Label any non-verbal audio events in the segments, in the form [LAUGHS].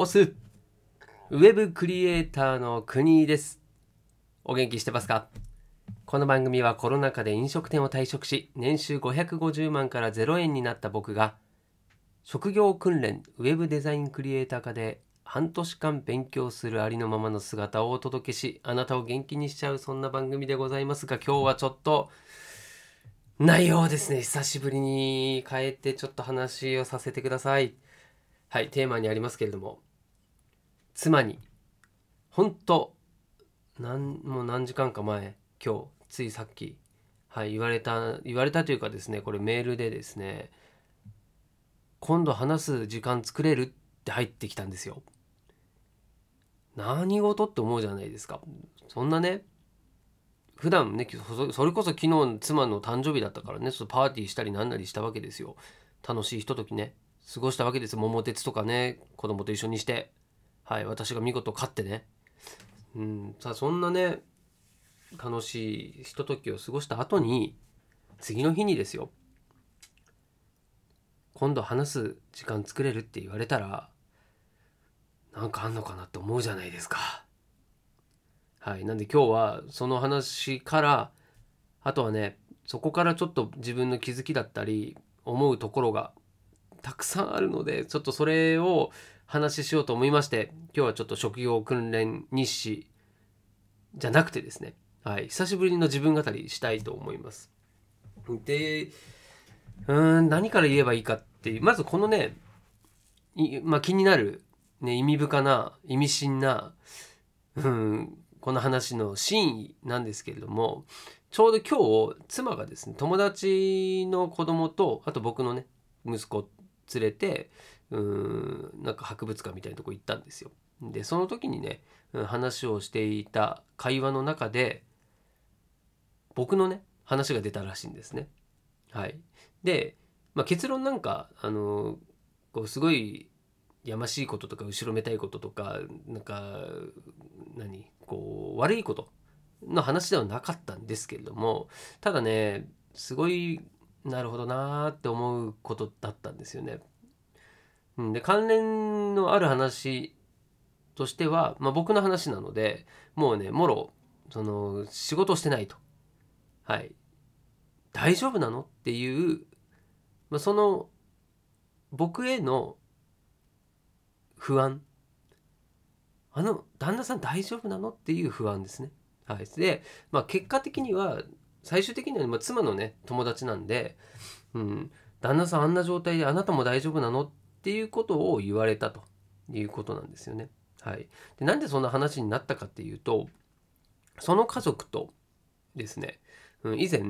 オスウェブクリエイターの国です。お元気してますか？この番組はコロナ禍で飲食店を退職し年収550万から0円になった僕が職業訓練ウェブデザインクリエイター科で半年間勉強するありのままの姿をお届けしあなたを元気にしちゃうそんな番組でございますが今日はちょっと内容ですね久しぶりに変えてちょっと話をさせてください。はいテーマにありますけれども妻に。本当なんもう何時間か前今日ついさっきはい言われた言われたというかですねこれメールでですね今度話す時間作れるって入ってきたんですよ。何事って思うじゃないですか。そんなね普段ねそれこそ昨日妻の誕生日だったからねちょっとパーティーしたりなんなりしたわけですよ。楽しいひとときね過ごしたわけです桃鉄とかね子供と一緒にして。はい私が見事勝ってねうんさあそんなね楽しいひとときを過ごした後に次の日にですよ今度話す時間作れるって言われたらなんかあんのかなって思うじゃないですか。はい、なんで今日はその話からあとはねそこからちょっと自分の気づきだったり思うところがたくさんあるのでちょっとそれを話ししようと思いまして今日はちょっと職業訓練日誌じゃなくてですね、はい、久しぶりの自分語りしたいと思います。でうん何から言えばいいかっていうまずこのねまあ、気になる、ね、意味深な意味深な、うん、この話の真意なんですけれどもちょうど今日妻がですね友達の子供とあと僕のね息子連れてうんなんか博物館みたいなとこ行ったんですよ。でその時にね話をしていた会話の中で僕のね話が出たらしいんですね。はい、で、まあ、結論なんかあのこうすごいやましいこととか後ろめたいこととかなんか何こう悪いことの話ではなかったんですけれどもただねすごいなるほどなーって思うことだったんですよね。うん。で関連のある話としては、まあ、僕の話なのでもうねもろその仕事してないと。はい。大丈夫なのっていう、まあ、その僕への不安。あの旦那さん大丈夫なのっていう不安ですね。はい、で、まあ、結果的には最終的には、妻のね友達なんで、うん、旦那さんあんな状態であなたも大丈夫なのっっていうことを言われたということなんですよね。はい、でなんでそんな話になったかっていうとその家族とですね、うん、以前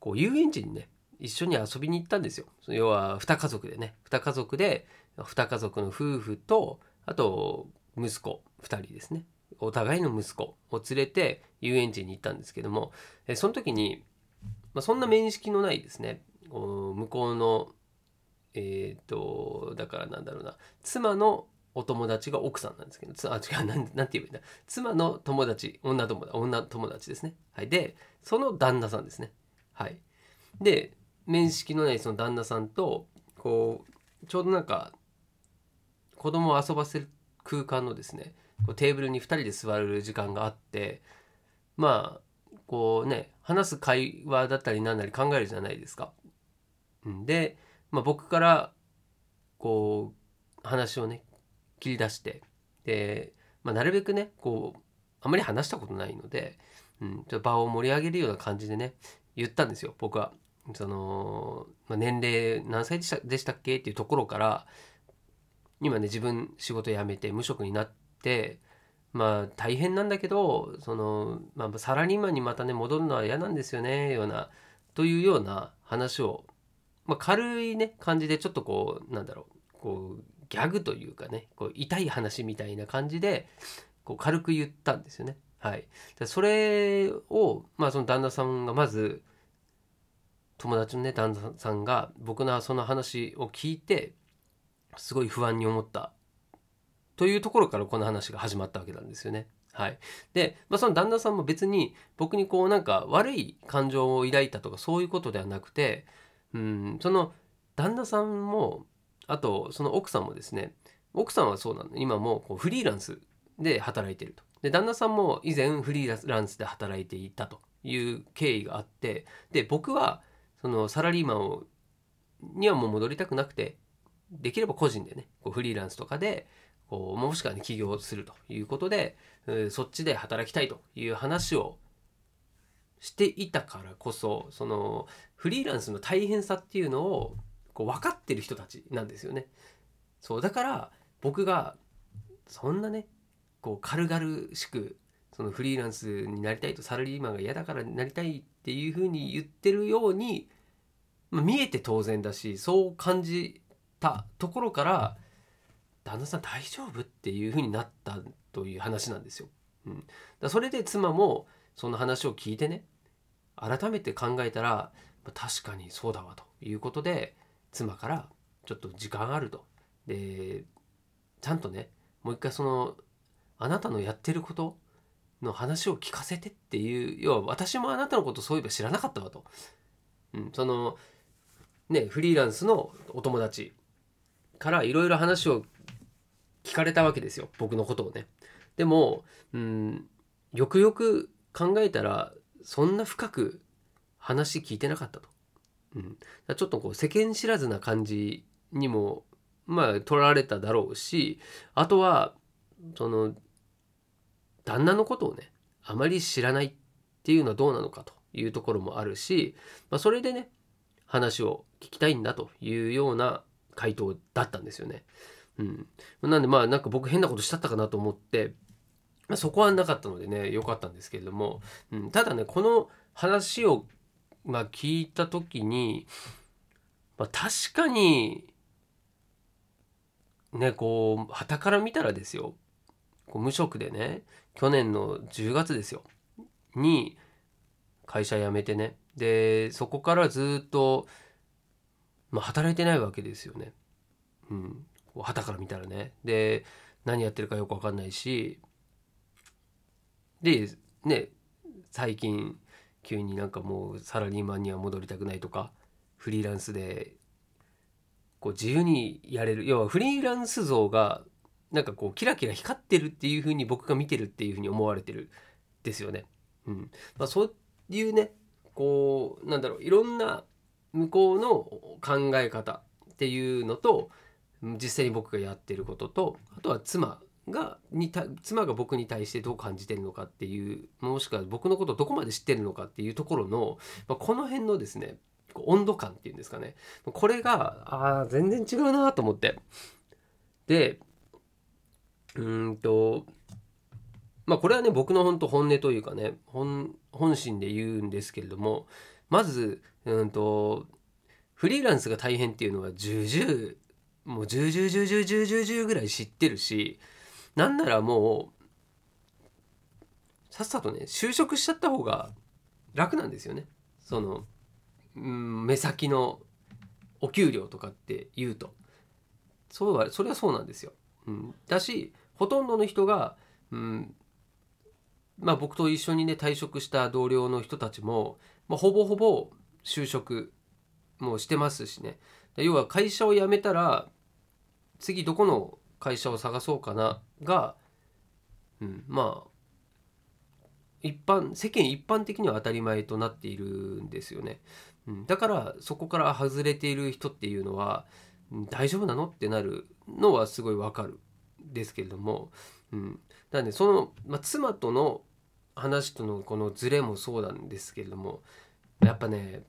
こう遊園地にね一緒に遊びに行ったんですよ。要は2家族でね2家族で2家族の夫婦とあと息子2人ですねお互いの息子を連れて遊園地に行ったんですけどもその時に、まあ、そんな面識のないですね向こうのえっ、ー、とだからなんだろうな妻のお友達が奥さんなんですけど [LAUGHS] あ違うなんなんて言えばいいんだ。妻の友達女友達女友達ですね。はい。でその旦那さんですね。はい。で面識のないその旦那さんとこうちょうどなんか子供を遊ばせる空間のですねこうテーブルに2人で座る時間があってまあこうね話す会話だったり何なり考えるじゃないですか。で、まあ、僕からこう話をね切り出してで、まあ、なるべくねこうあまり話したことないので、うん、ちょっと場を盛り上げるような感じでね言ったんですよ僕は。その、ま、年齢何歳でしたでしたっけ？っていうところから今ね自分仕事辞めて無職になってまあ大変なんだけどその、まあ、サラリーマンにまたね戻るのは嫌なんですよねようなというような話を、まあ、軽いね感じでちょっとこうなんだろうこうギャグというかねこう痛い話みたいな感じでこう軽く言ったんですよね。はい、それを、まあ、その旦那さんがまず友達のね旦那さんが僕のその話を聞いてすごい不安に思ったというところからこの話が始まったわけなんですよね。はい、で、まあ、その旦那さんも別に僕にこうなんか悪い感情を抱いたとかそういうことではなくてうん。その旦那さんもあとその奥さんもですね奥さんはそうなの今もこうフリーランスで働いてると。で旦那さんも以前フリーランスで働いていたという経緯があってで僕はそのサラリーマンをにはもう戻りたくなくてできれば個人でねこうフリーランスとかでこうもしくはね起業するということでそっちで働きたいという話をしていたからこそそのフリーランスの大変さっていうのをこう分かってる人たちなんですよね。そうだから僕がそんなねこう軽々しくそのフリーランスになりたいとサラリーマンが嫌だからなりたいっていうふうに言ってるように、まあ、見えて当然だしそう感じたところから旦那さん大丈夫？っていうふうになったという話なんですよ。うん、だそれで妻もその話を聞いてね改めて考えたら確かにそうだわということで妻からちょっと時間あると。でちゃんとねもう一回そのあなたのやってることの話を聞かせてっていう要は私もあなたのことそういえば知らなかったわと、うん、そのねフリーランスのお友達からいろいろ話を聞かれたわけですよ。僕のことをね。でも、うん、よくよく考えたらそんな深く話聞いてなかったと、うん、ちょっとこう世間知らずな感じにもまあ取られただろうしあとはその旦那のことをねあまり知らないっていうのはどうなのかというところもあるし、まあ、それでね話を聞きたいんだというような回答だったんですよね。うん、なんでまあなんか僕変なことしちゃったかなと思って、ま、そこはなかったのでね良かったんですけれども、うん、ただねこの話を、まあ、聞いた時に、まあ、確かにねこう旗から見たらですよこう無職でね去年の10月ですよに会社辞めてねでそこからずっと、まあ、働いてないわけですよね。うん、旗から見たらねで何やってるかよく分かんないしでね最近急になんかもうサラリーマンには戻りたくないとかフリーランスでこう自由にやれる要はフリーランス像がなんかこうキラキラ光ってるっていう風に僕が見てるっていう風に思われてるですよね。うんまあ、そういうねこうなんだろういろんな向こうの考え方っていうのと実際に僕がやってることとあとは妻がに妻が僕に対してどう感じてるのかっていうもしくは僕のことをどこまで知ってるのかっていうところの、まあ、この辺のですね温度感っていうんですかね。これがあ全然違うなと思って。でうんとまあこれはね僕の本当本音というかね本本心で言うんですけれどもまずうんとフリーランスが大変っていうのは重々もう重々重々重々重々ぐらい知ってるしなんならもうさっさとね就職しちゃった方が楽なんですよね。その、うん、目先のお給料とかって言うと。そうはそれはそうなんですよ、うん、だしほとんどの人が、うんまあ、僕と一緒にね退職した同僚の人たちも、まあ、ほぼほぼ就職もしてますしね。要は会社を辞めたら次どこの会社を探そうかなが、うん、まあ一般世間一般的には当たり前となっているんですよね。うん、だからそこから外れている人っていうのは、うん、大丈夫なのってなるのはすごいわかるですけれども、うん、なんでその、まあ、妻との話とのこのズレもそうなんですけれどもやっぱね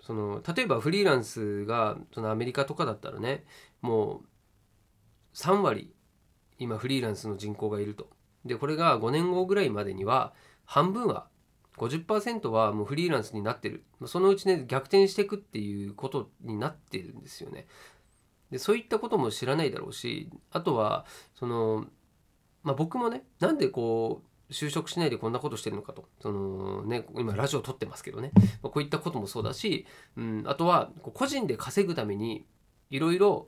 その例えばフリーランスがそのアメリカとかだったらねもう3割今フリーランスの人口がいると。でこれが5年後ぐらいまでには半分は50%はもうフリーランスになってるそのうちね逆転していくっていうことになってるんですよね。でそういったことも知らないだろうしあとはその、まあ、僕もねなんでこう就職しないでこんなことしてるのかとその、ね、今ラジオ撮ってますけどね、まあ、こういったこともそうだし、うん、あとは個人で稼ぐためにいろいろ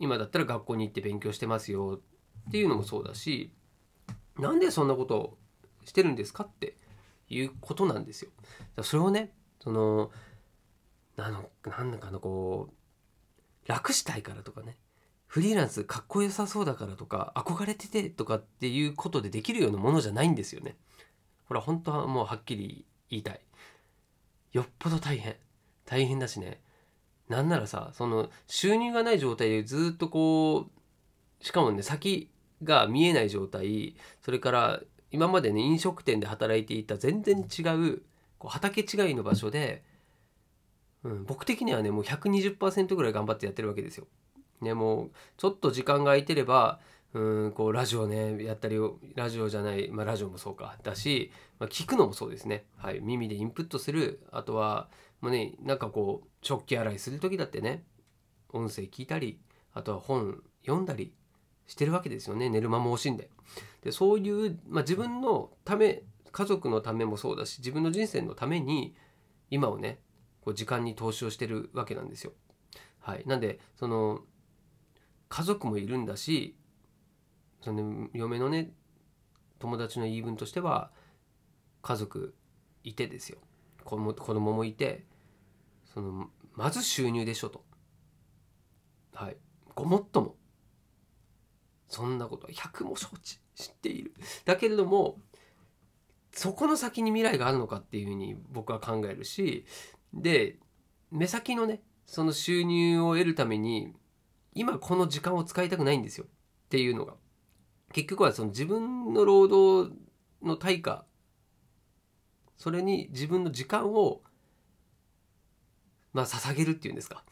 今だったら学校に行って勉強してますよっていうのもそうだしなんでそんなことをしてるんですかっていうことなんですよ。それをねそのなのなんだかのこう楽したいからとかねフリーランスかっこよさそうだからとか憧れててとかっていうことでできるようなものじゃないんですよね。これは本当はもうはっきり言いたい。よっぽど大変。大変だしね。なんならさその収入がない状態でずっとこうしかもね先が見えない状態それから今までね飲食店で働いていた全然違うこう畑違いの場所で、うん、僕的にはねもう120%ぐらい頑張ってやってるわけですよ。ねもうちょっと時間が空いてればうんこうラジオねやったりラジオじゃない、まあ、ラジオもそうかだし、まあ、聞くのもそうですね、はい、耳でインプットするあとはもうねなんかこう食器洗いする時だってね音声聞いたりあとは本読んだりしてるわけですよね。寝る間も惜しんで。でそういう、まあ、自分のため家族のためもそうだし自分の人生のために今をねこう時間に投資をしてるわけなんですよ。はい、なんでその家族もいるんだしその嫁のね友達の言い分としては家族いてですよ。子供子供もいてそのまず収入でしょと。はい。ごもっとも。そんなことは。100も承知知っている。だけれどもそこの先に未来があるのかっていうふうに僕は考えるしで目先のねその収入を得るために今この時間を使いたくないんですよ。っていうのが。結局はその自分の労働の対価。それに自分の時間をまあ捧げるっていうんですか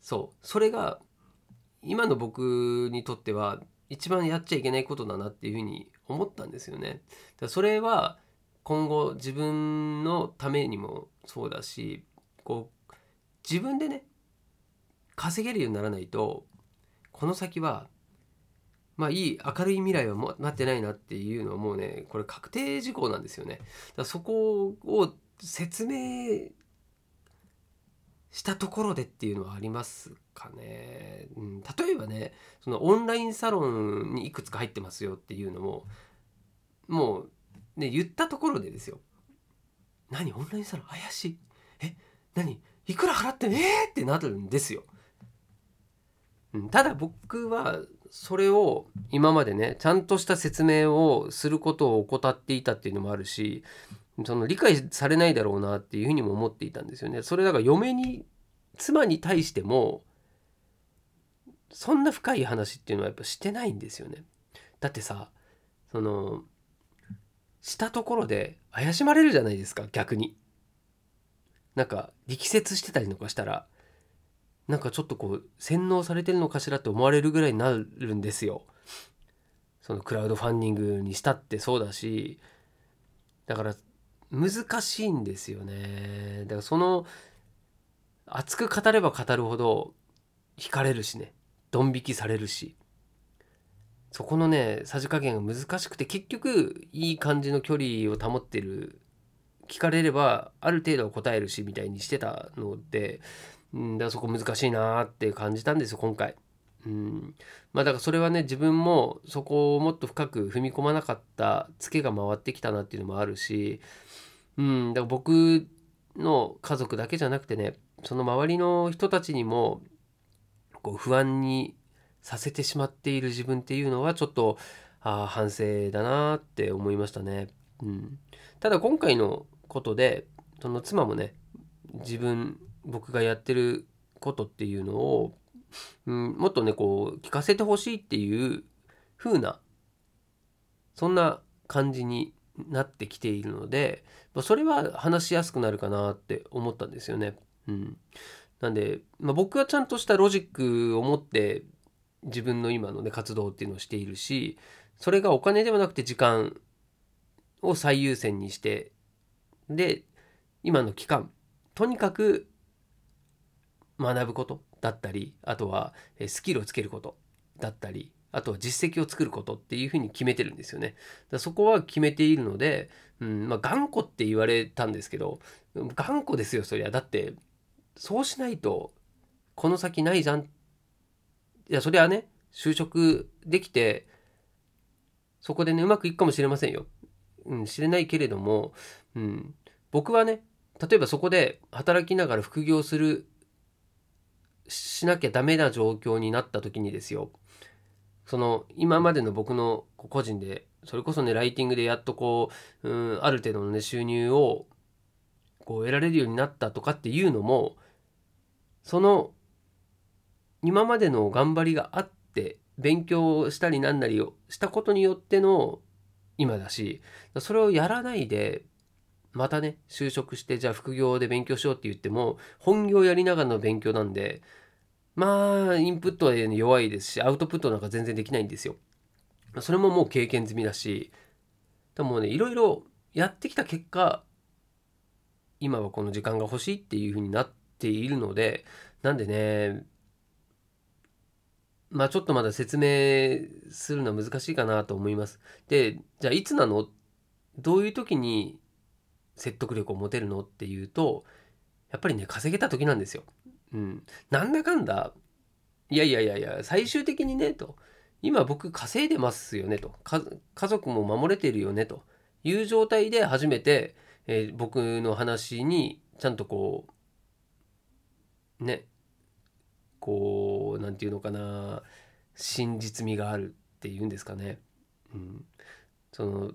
そうそれが今の僕にとっては一番やっちゃいけないことだなっていうふうに思ったんですよね。だそれは今後自分のためにもそうだしこう自分でね稼げるようにならないとこの先はまあいい明るい未来は待ってないなっていうのはもうねこれ確定事項なんですよね。だそこを説明したところでっていうのはありますかね。うん、例えばねそのオンラインサロンにいくつか入ってますよっていうのももうね言ったところでですよ。何？オンラインサロン？怪しい。え？何？いくら払ってねえー、ってなるんですよ。うん、ただ僕はそれを今までねちゃんとした説明をすることを怠っていたっていうのもあるしその理解されないだろうなっていうふうにも思っていたんですよね。それだから嫁に妻に対してもそんな深い話っていうのはやっぱしてないんですよね。だってさそのしたところで怪しまれるじゃないですか逆に。なんか力説してたりとかしたらなんかちょっとこう洗脳されてるのかしらって思われるぐらいになるんですよ。そのクラウドファンディングにしたってそうだしだから難しいんですよね。だからその熱く語れば語るほど惹かれるしね。ドン引きされるし。そこのねさじ加減が難しくて結局いい感じの距離を保ってる聞かれればある程度は答えるしみたいにしてたので、うん、だからそこ難しいなって感じたんですよ今回。うん、まあだからそれはね自分もそこをもっと深く踏み込まなかったツケが回ってきたなっていうのもあるしうん、だから僕の家族だけじゃなくてねその周りの人たちにもこう不安にさせてしまっている自分っていうのはちょっとあ反省だなって思いましたね。うん、ただ今回のことでその妻もね自分僕がやってることっていうのを、うん、もっとねこう聞かせてほしいっていう風なそんな感じになってきているので、ま、それは話しやすくなるかなって思ったんですよね。うん、なんで、まあ、僕はちゃんとしたロジックを持って自分の今のね活動っていうのをしているしそれがお金ではなくて時間を最優先にしてで今の期間とにかく学ぶことだったりあとはスキルをつけることだったりあとは実績を作ることっていうふうに決めてるんですよね。だそこは決めているので、うんまあ、頑固って言われたんですけど頑固ですよそりゃだってそうしないとこの先ないじゃんいやそれはね就職できてそこでねうまくいくかもしれませんよ。うん、知れないけれども、うん、僕はね例えばそこで働きながら副業するしなきゃダメな状況になった時にですよ。その今までの僕の個人でそれこそねライティングでやっとこう、うん、ある程度のね収入をこう得られるようになったとかっていうのもその今までの頑張りがあって勉強したりなんなりをしたことによっての今だしそれをやらないでまたね就職してじゃあ副業で勉強しようって言っても本業やりながらの勉強なんでまあインプットは弱いですしアウトプットなんか全然できないんですよ。それももう経験済みだしでもねいろいろやってきた結果今はこの時間が欲しいっていう風になっているのでなんでねまあちょっとまだ説明するのは難しいかなと思います。でじゃあいつなの？どういう時に説得力を持てるのっていうとやっぱりね稼げた時なんですよ。うん、なんだかんだいやいやいやいや最終的にねと。今僕稼いでますよねと。家族も守れてるよねと。いう状態で初めて、えー、僕の話にちゃんとこうねこう何て言うのかな真実味があるっていうんですかね、うん、その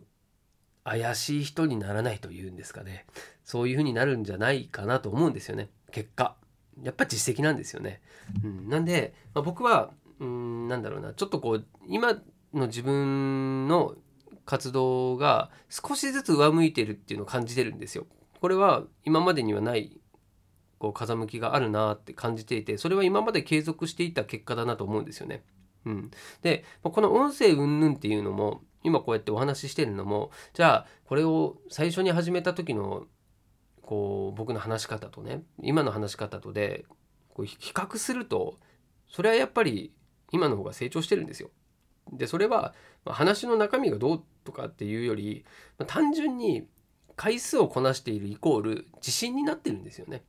怪しい人にならないというんですかね。そういう風になるんじゃないかなと思うんですよね。結果。やっぱ実績なんですよね、うん、なんで、まあ、僕はうんなんだろうな。ちょっとこう今の自分の活動が少しずつ上向いてるっていうのを感じてるんですよ。これは今までにはないこう風向きがあるなって感じていてそれは今まで継続していた結果だなと思うんですよね。うん、でこの音声云々っていうのも今こうやってお話ししてるのもじゃあこれを最初に始めた時のこう僕の話し方とね今の話し方とでこう比較するとそれはやっぱり今の方が成長してるんですよ。でそれは話の中身がどうとかっていうより単純に回数をこなしているイコール自信になってるんですよね。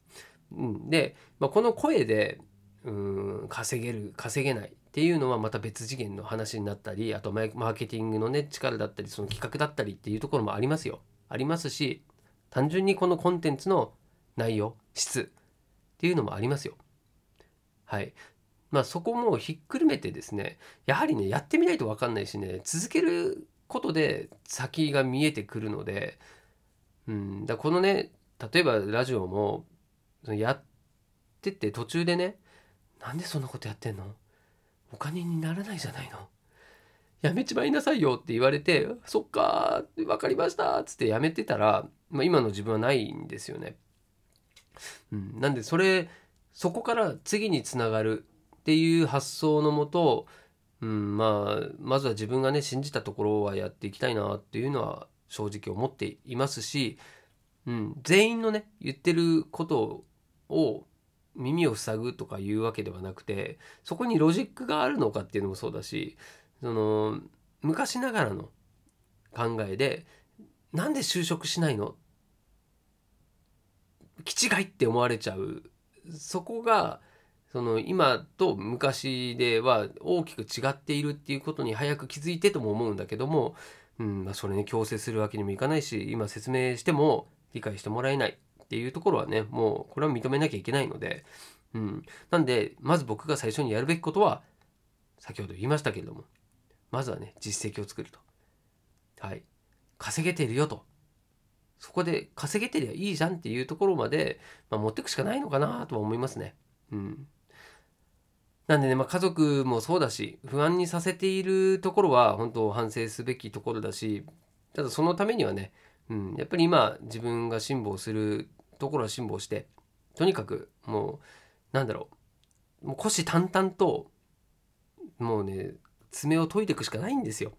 うん、で、まあ、この声でうん稼げる稼げないっていうのはまた別次元の話になったりあとマーケティングのね力だったりその企画だったりっていうところもありますよ。ありますし単純にこのコンテンツの内容質っていうのもありますよ。はい。まあそこもひっくるめてですねやはりねやってみないと分かんないしね続けることで先が見えてくるので、うん、だこのね例えばラジオもやってて途中でねなんでそんなことやってんの？お金にならないじゃないのやめちまいなさいよって言われてそっかー分かりましたっつってやめてたら、まあ、今の自分はないんですよね。うん、なんでそれそこから次につながるっていう発想のもと、うん、まあまずは自分がね信じたところはやっていきたいなっていうのは正直思っていますし、うん、全員のね言ってることを耳を塞ぐとかいうわけではなくてそこにロジックがあるのかっていうのもそうだしその昔ながらの考えでなんで就職しないの？気違いって思われちゃう。そこがその今と昔では大きく違っているっていうことに早く気づいてとも思うんだけども、うんまあ、それに強制するわけにもいかないし今説明しても理解してもらえない。っていうところはねもうこれは認めなきゃいけないので、うん、なんでまず僕が最初にやるべきことは先ほど言いましたけれどもまずはね実績を作ると。はい。稼げてるよと。そこで稼げてりゃいいじゃんっていうところまで、まあ、持ってくしかないのかなとは思いますね。うん。なんでね、まあ、家族もそうだし不安にさせているところは本当反省すべきところだしただそのためにはね、うん、やっぱり今自分が辛抱するところは辛抱してとにかくもうなんだろうもう虎視眈々ともうね爪を研いでいくしかないんですよ。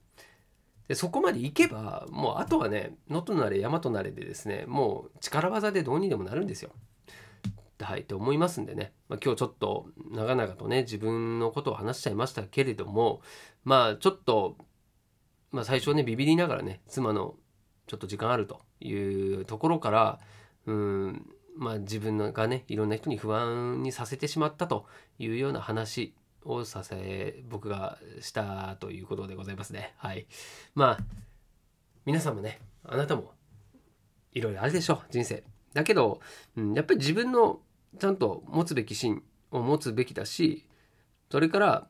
でそこまでいけばもうあとはね野となれ山となれでですねもう力技でどうにでもなるんですよ。はいと思いますんでね、まあ、今日ちょっと長々とね自分のことを話しちゃいましたけれどもまあちょっと、まあ、最初ねビビりながらね妻のちょっと時間あるというところからうん。まあ自分がねいろんな人に不安にさせてしまったというような話をさせ僕がしたということでございますね。はい。まあ皆さんもねあなたもいろいろあるでしょう人生。だけど、うん、やっぱり自分のちゃんと持つべき芯を持つべきだしそれから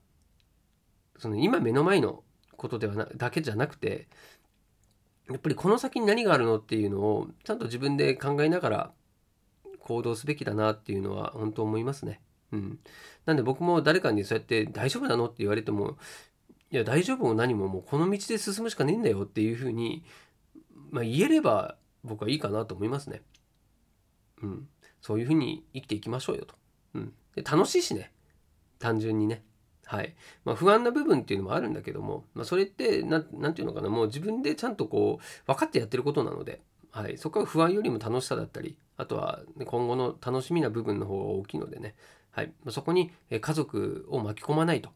その今目の前のことではなだけじゃなくてやっぱりこの先に何があるのっていうのをちゃんと自分で考えながら行動すべきだなっていうのは本当思いますね。うん。なんで僕も誰かにそうやって大丈夫なのって言われてもいや大丈夫も何ももうこの道で進むしかねえんだよっていうふうに、まあ、言えれば僕はいいかなと思いますね。うん。そういうふうに生きていきましょうよと。うん。で楽しいしね。単純にね。はい。まあ、不安な部分っていうのもあるんだけども、まあ、それって何て言うのかな、もう自分でちゃんとこう、分かってやってることなので、はい。そこは不安よりも楽しさだったり、あとは今後の楽しみな部分の方が大きいのでね、はいま。そこに家族を巻き込まないと、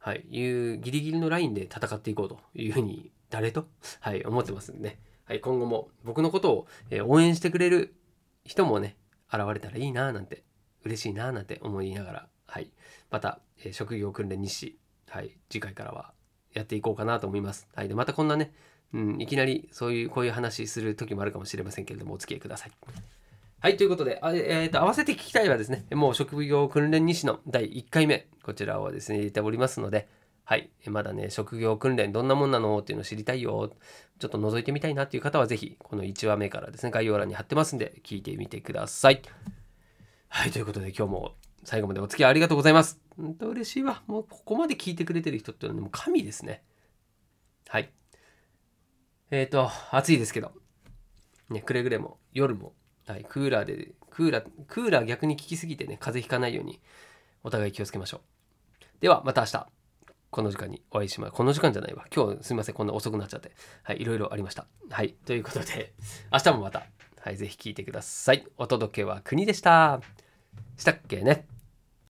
はい。いうギリギリのラインで戦っていこうというふうに、誰と、はい。思ってますんでね。はい。今後も僕のことを応援してくれる人もね、現れたらいいななんて、嬉しいななんて思いながら、はい。また、え職業訓練日誌、はい、次回からはやっていこうかなと思います。はい、でまたこんなね、うん、いきなりそういうこういう話する時もあるかもしれませんけれどもお付き合いください。はい、ということで、あえーと、合わせて聞きたいはですね、もう職業訓練日誌の第1回目、こちらをですね、入れておりますので、はい、まだね、職業訓練どんなもんなのっていうのを知りたいよ、ちょっと覗いてみたいなっていう方は、ぜひ、この1話目からですね、概要欄に貼ってますんで、聞いてみてください。はい、ということで、今日も最後までお付き合いありがとうございます。本当嬉しいわ。もうここまで聞いてくれてる人ってのはもう神ですね。はい。えっ、ー、と、暑いですけど、ね、くれぐれも夜も、はい、クーラーで、クーラー、クーラー逆に効きすぎてね、風邪ひかないようにお互い気をつけましょう。では、また明日、この時間にお会いしましょう。この時間じゃないわ。今日すみません、こんな遅くなっちゃって。はい、いろいろありました。はい、ということで、明日もまた、はい、ぜひ聞いてください。お届けは国でした。したっけね。